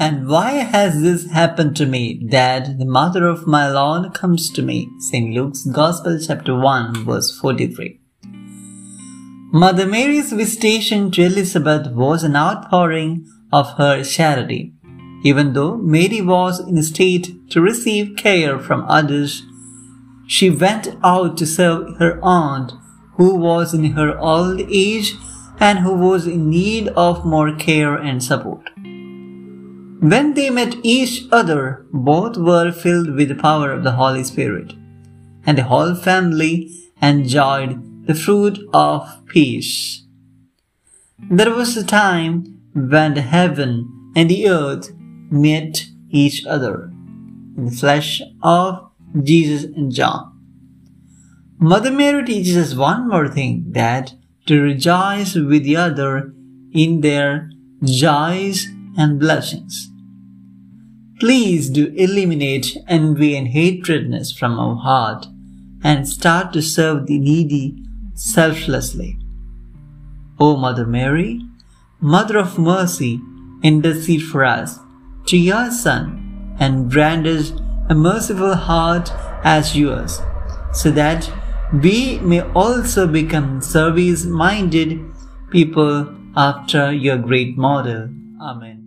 And why has this happened to me that the mother of my Lord comes to me? St. Luke's Gospel, chapter 1, verse 43. Mother Mary's visitation to Elizabeth was an outpouring of her charity. Even though Mary was in a state to receive care from others, she went out to serve her aunt, who was in her old age and who was in need of more care and support. When they met each other, both were filled with the power of the Holy Spirit, and the whole family enjoyed the fruit of peace. There was a time when the heaven and the earth met each other in the flesh of Jesus and John. Mother Mary teaches us one more thing that to rejoice with the other in their joys and blessings. Please do eliminate envy and hatredness from our heart and start to serve the needy selflessly. O Mother Mary, Mother of Mercy, intercede for us to your Son and grant us a merciful heart as yours, so that we may also become service minded people after your great model. Amen.